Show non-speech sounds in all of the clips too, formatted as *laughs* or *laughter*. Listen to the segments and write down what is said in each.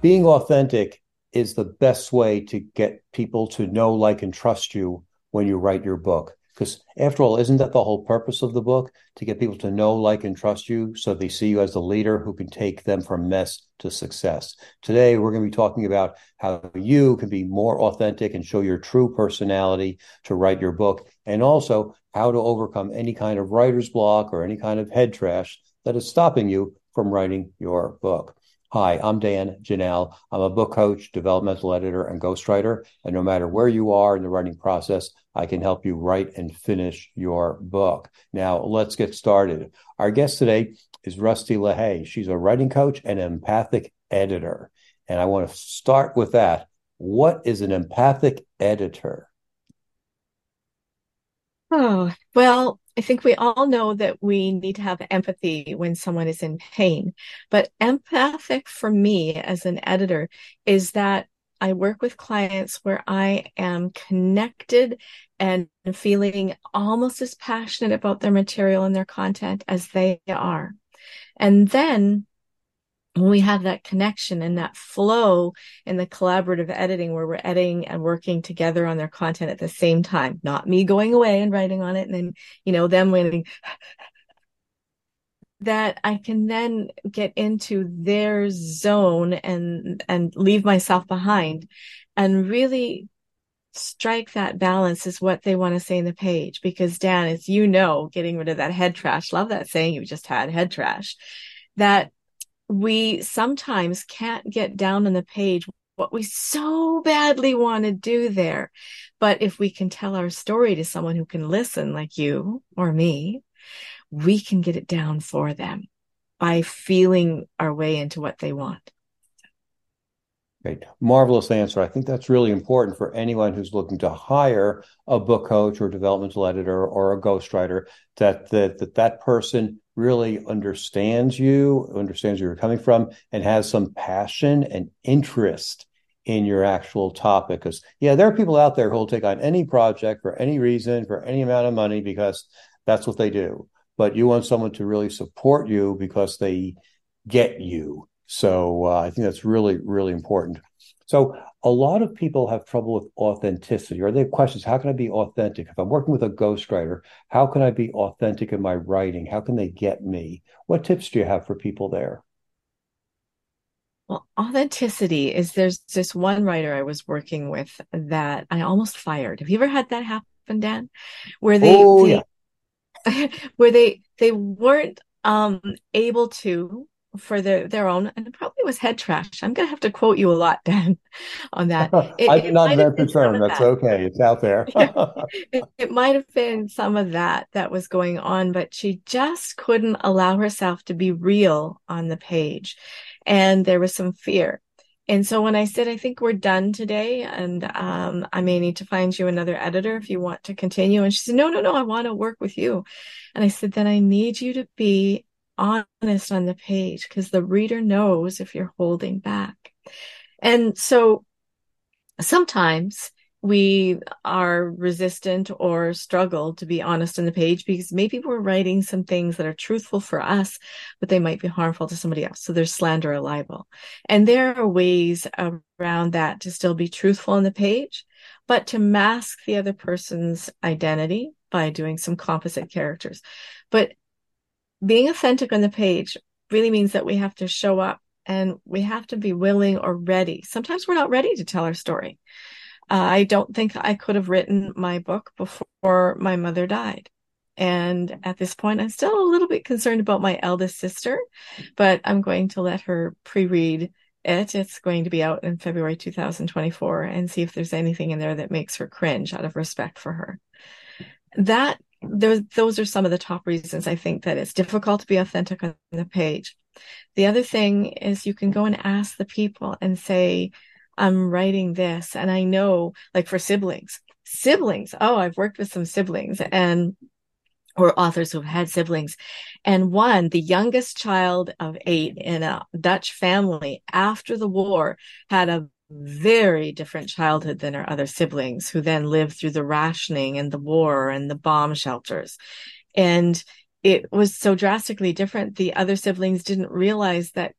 Being authentic is the best way to get people to know, like, and trust you when you write your book. Because after all, isn't that the whole purpose of the book? To get people to know, like, and trust you so they see you as the leader who can take them from mess to success. Today, we're going to be talking about how you can be more authentic and show your true personality to write your book, and also how to overcome any kind of writer's block or any kind of head trash that is stopping you from writing your book. Hi, I'm Dan Janal. I'm a book coach, developmental editor, and ghostwriter. And no matter where you are in the writing process, I can help you write and finish your book. Now, let's get started. Our guest today is Rusti Lehay. She's a writing coach and empathic editor. And I want to start with that. What is an empathic editor? Oh, well, I think we all know that we need to have empathy when someone is in pain. But empathic for me as an editor is that I work with clients where I am connected and feeling almost as passionate about their material and their content as they are. And then when we have that connection and that flow in the collaborative editing where we're editing and working together on their content at the same time, not me going away and writing on it and then, you know, them waiting that I can then get into their zone and and leave myself behind and really strike that balance is what they want to say in the page. Because Dan as you know getting rid of that head trash love that saying you just had head trash that we sometimes can't get down on the page what we so badly want to do there. But if we can tell our story to someone who can listen, like you or me, we can get it down for them by feeling our way into what they want. Great. Marvelous answer. I think that's really important for anyone who's looking to hire a book coach or developmental editor or a ghostwriter that that that, that person really understands you, understands where you're coming from, and has some passion and interest in your actual topic. Because, yeah, there are people out there who will take on any project for any reason, for any amount of money, because that's what they do. But you want someone to really support you because they get you. So uh, I think that's really, really important. So a lot of people have trouble with authenticity, or they have questions. How can I be authentic? If I'm working with a ghostwriter, how can I be authentic in my writing? How can they get me? What tips do you have for people there? Well, authenticity is there's this one writer I was working with that I almost fired. Have you ever had that happen, Dan? Where they, oh, they yeah. *laughs* where they they weren't um able to for their their own, and it probably was head trash. I'm gonna have to quote you a lot, *laughs* Dan, on that. *laughs* It, I did not invent the term. That's that. okay. It's out there. *laughs* it, it might have been some of that that was going on, but she just couldn't allow herself to be real on the page, and there was some fear. And so when I said, I think we're done today and um, I may need to find you another editor if you want to continue. And she said, no, no, no, I want to work with you. And I said, then I need you to be honest on the page because the reader knows if you're holding back. And so sometimes we are resistant or struggle to be honest on the page because maybe we're writing some things that are truthful for us, but they might be harmful to somebody else. So there's slander or libel. And there are ways around that to still be truthful on the page, but to mask the other person's identity by doing some composite characters. But being authentic on the page really means that we have to show up and we have to be willing or ready. Sometimes we're not ready to tell our story. Uh, I don't think I could have written my book before my mother died. And at this point, I'm still a little bit concerned about my eldest sister, but I'm going to let her pre read it. It's going to be out in February 2024 and see if there's anything in there that makes her cringe out of respect for her. That those those are some of the top reasons I think that it's difficult to be authentic on the page. The other thing is you can go and ask the people and say, I'm writing this. And I know, like for siblings, siblings. Oh, I've worked with some siblings and or authors who've had siblings. And one, the youngest child of eight in a Dutch family after the war, had a very different childhood than her other siblings, who then lived through the rationing and the war and the bomb shelters. And it was so drastically different. The other siblings didn't realize that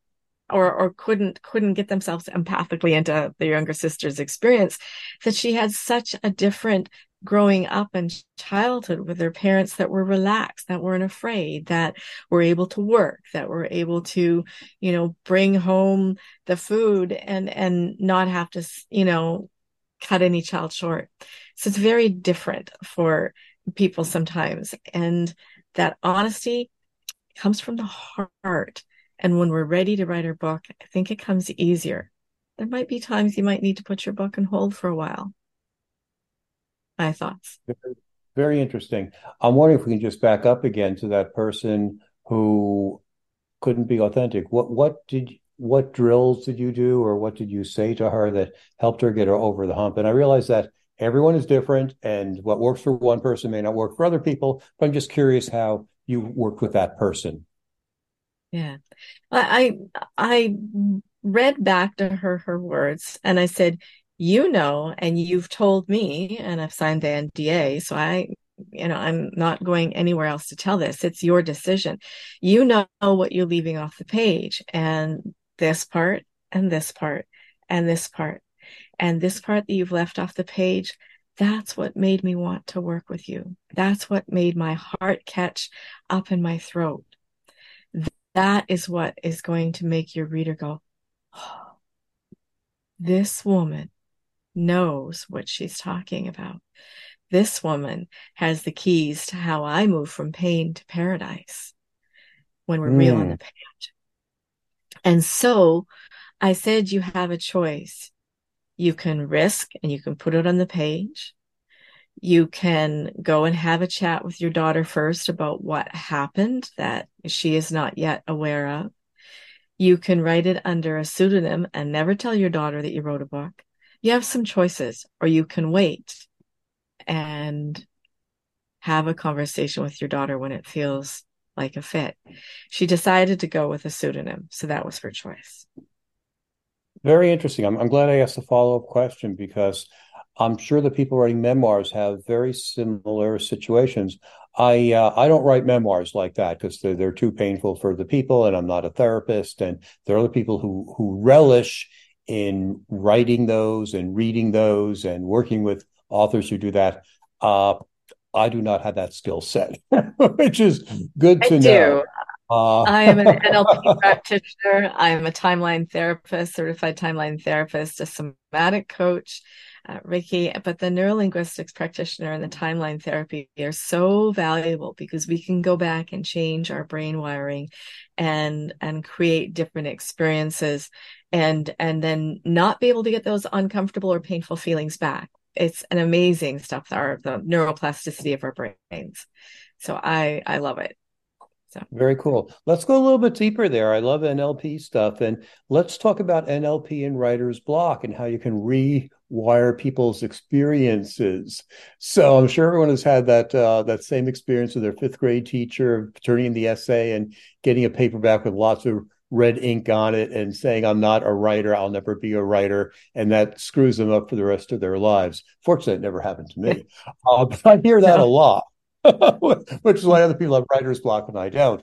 or or couldn't couldn't get themselves empathically into their younger sister's experience that she had such a different growing up and childhood with their parents that were relaxed that weren't afraid that were able to work that were able to you know bring home the food and and not have to you know cut any child short so it's very different for people sometimes and that honesty comes from the heart and when we're ready to write our book, I think it comes easier. There might be times you might need to put your book on hold for a while. My thoughts. Very interesting. I'm wondering if we can just back up again to that person who couldn't be authentic. What what did what drills did you do or what did you say to her that helped her get her over the hump? And I realize that everyone is different and what works for one person may not work for other people, but I'm just curious how you worked with that person. Yeah. I I read back to her her words and I said, you know, and you've told me, and I've signed the NDA, so I you know, I'm not going anywhere else to tell this. It's your decision. You know what you're leaving off the page and this part and this part and this part and this part that you've left off the page. That's what made me want to work with you. That's what made my heart catch up in my throat that is what is going to make your reader go, oh, this woman knows what she's talking about. This woman has the keys to how I move from pain to paradise when we're mm. real on hmm. the page. And so I said, you have a choice. You can risk and you can put it on the page, you can go and have a chat with your daughter first about what happened that she is not yet aware of. You can write it under a pseudonym and never tell your daughter that you wrote a book. You have some choices, or you can wait and have a conversation with your daughter when it feels like a fit. She decided to go with a pseudonym, so that was her choice. Very interesting. I'm, I'm glad I asked the follow up question because I'm sure the people writing memoirs have very similar situations. I uh, I don't write memoirs like that because they're, they're too painful for the people, and I'm not a therapist. And there are other people who who relish in writing those and reading those and working with authors who do that. Uh, I do not have that skill set, *laughs* which is good to I know. Uh, I am an *laughs* NLP practitioner. I am a timeline therapist, certified timeline therapist, a somatic coach, uh, but the neurolinguistics practitioner and the timeline therapy are so valuable because we can go back and change our brain wiring and and create different experiences and and then not be able to get those uncomfortable or painful feelings back. It's an amazing stuff, our the neuroplasticity of our brains. So I I love it. So very cool. Let's go a little bit deeper there. I love NLP stuff. And let's talk about NLP and writer's block and how you can rewire people's experiences. So I'm sure everyone has had that uh, that same experience with their fifth grade teacher turning in the essay and getting a paperback with lots of red ink on it and saying, I'm not a writer, I'll never be a writer. And that screws them up for the rest of their lives. Fortunately, it never happened to me. Uh, but I hear that a lot. *laughs* which is why other people have writer's block and I don't.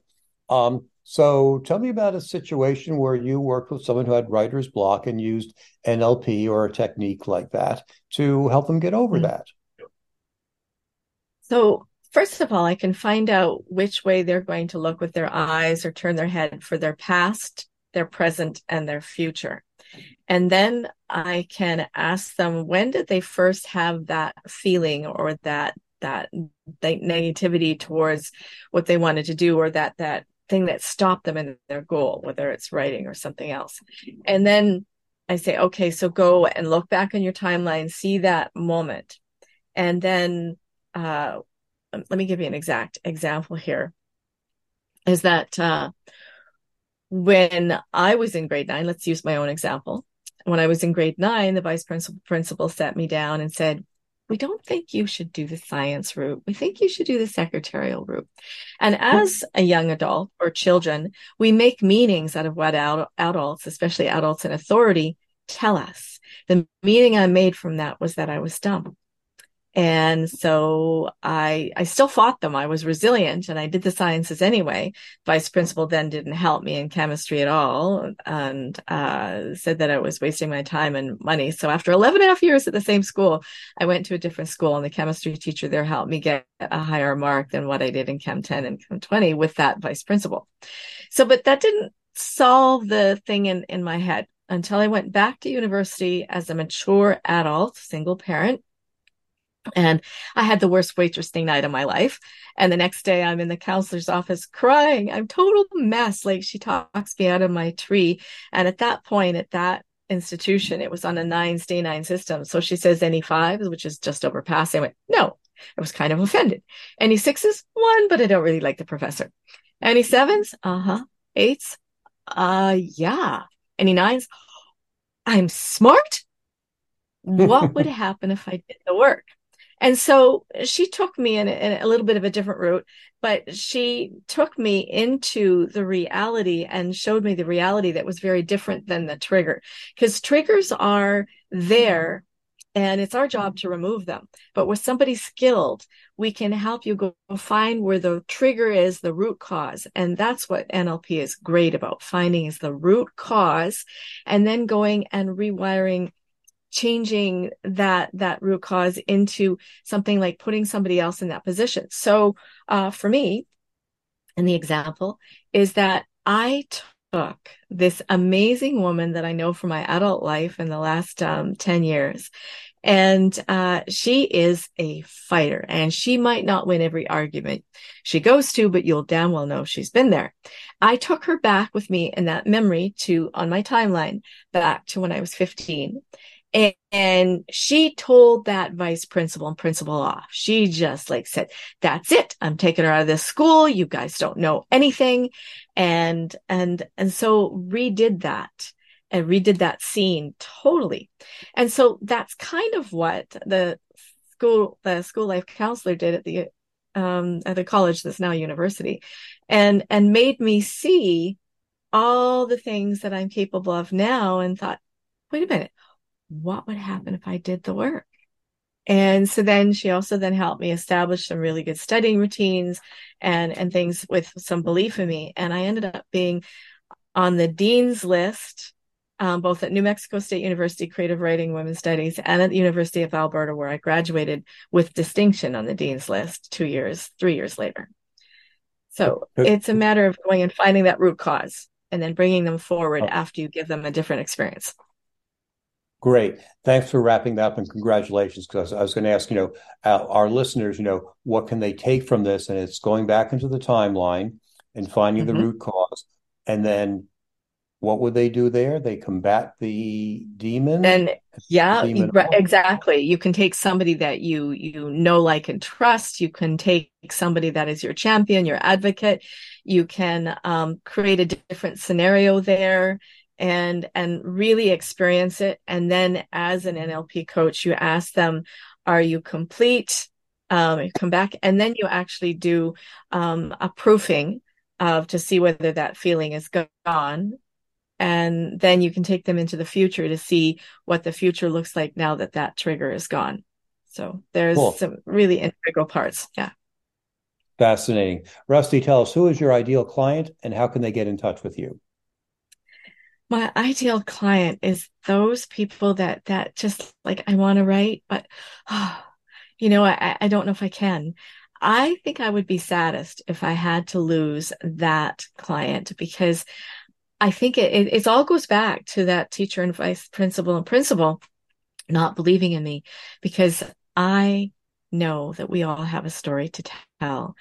Um, so tell me about a situation where you worked with someone who had writer's block and used NLP or a technique like that to help them get over mm-hmm. that. So first of all, I can find out which way they're going to look with their eyes or turn their head for their past, their present, and their future. And then I can ask them, when did they first have that feeling or that that negativity towards what they wanted to do or that that thing that stopped them in their goal whether it's writing or something else and then i say okay so go and look back on your timeline see that moment and then uh, let me give you an exact example here is that uh, when I was in grade nine, let's use my own example. When I was in grade nine, the vice principal principal sat me down and said, we don't think you should do the science route. We think you should do the secretarial route. And as a young adult or children, we make meanings out of what adults, especially adults in authority, tell us. The meaning I made from that was that I was dumb. And so I, I still fought them. I was resilient and I did the sciences anyway. Vice principal then didn't help me in chemistry at all and, uh, said that I was wasting my time and money. So after 11 and a half years at the same school, I went to a different school and the chemistry teacher there helped me get a higher mark than what I did in Chem 10 and Chem 20 with that vice principal. So, but that didn't solve the thing in, in my head until I went back to university as a mature adult, single parent and I had the worst waitressing night of my life. And the next day I'm in the counselor's office crying. I'm total mess. Like she talks me out of my tree. And at that point, at that institution, it was on a nine stay nine system. So she says any fives, which is just over passing. I went, no, I was kind of offended. Any sixes? One, but I don't really like the professor. Any sevens? Uh huh. Eights? Uh, yeah. Any nines? I'm smart. What would *laughs* happen if I did the work? And so she took me in a, in a, little bit of a different route, but she took me into the reality and showed me the reality that was very different than the trigger. Because triggers are there and it's our job to remove them. But with somebody skilled, we can help you go find where the trigger is, the root cause. And that's what NLP is great about finding is the root cause and then going and rewiring changing that that root cause into something like putting somebody else in that position. So uh, for me and the example is that i took this amazing woman that i know from my adult life in the last um, 10 years and uh, she is a fighter and she might not win every argument she goes to but you'll damn well know she's been there. I took her back with me in that memory to on my timeline back to when i was 15 and, and she told that vice principal and principal off. She just like said, that's it. I'm taking her out of this school. You guys don't know anything. And, and, and so redid that and redid that scene totally. And so that's kind of what the school, the school life counselor did at the, um, at the college that's now university and, and made me see all the things that I'm capable of now and thought, wait a minute what would happen if I did the work? And so then she also then helped me establish some really good studying routines and, and things with some belief in me. And I ended up being on the dean's list, um, both at New Mexico State University Creative Writing Women's Studies and at the University of Alberta, where I graduated with distinction on the dean's list two years, three years later. So it's a matter of going and finding that root cause and then bringing them forward oh. after you give them a different experience. Great. Thanks for wrapping that up and congratulations. Because I was going to ask, you know, our listeners, you know, what can they take from this? And it's going back into the timeline and finding mm-hmm. the root cause. And then what would they do there? They combat the demon. And yeah, demon exactly. You can take somebody that you you know, like, and trust. You can take somebody that is your champion, your advocate. You can um, create a different scenario there and and really experience it. And then as an nlp coach you ask them are you complete? Um, you come back and then you actually do um, a proofing of to see whether that feeling is gone. And then you can take them into the future to see what the future looks like now that that trigger is gone. So there's cool. some really integral parts. Yeah. Fascinating. Rusti tell us who is your ideal client and how can they get in touch with you my ideal client is those people that that just like I want to write, but oh, *sighs* you know, I, I don't know if I can. I think I would be saddest if I had to lose that client because I think it, it, it all goes back to that teacher and vice principal and principal not believing in me because I know that we all have a story to tell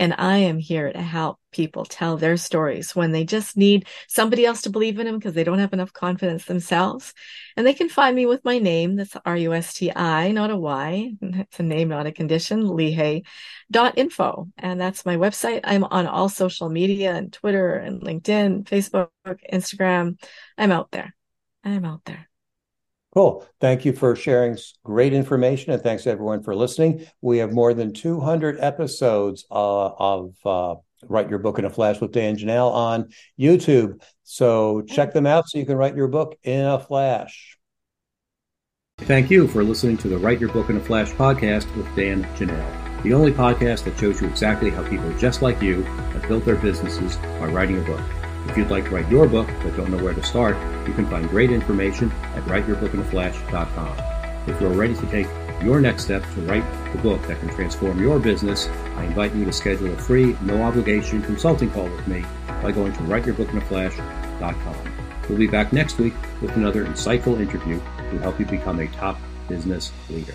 And I am here to help people tell their stories when they just need somebody else to believe in them because they don't have enough confidence themselves. And they can find me with my name. That's R U S T I, not a Y. *laughs* It's a name, not a condition, Info, And that's my website. I'm on all social media and Twitter and LinkedIn, Facebook, Instagram. I'm out there. I'm out there. Cool. Thank you for sharing great information, and thanks everyone for listening. We have more than 200 episodes uh, of uh, Write Your Book in a Flash with Dan Janal on YouTube. So check them out so you can write your book in a flash. Thank you for listening to the Write Your Book in a Flash podcast with Dan Janal, the only podcast that shows you exactly how people just like you have built their businesses by writing a book. If you'd like to write your book but don't know where to start, you can find great information at writeyourbookinaflash.com. If you're ready to take your next step to write the book that can transform your business, I invite you to schedule a free, no obligation consulting call with me by going to writeyourbookinaflash.com. We'll be back next week with another insightful interview to help you become a top business leader.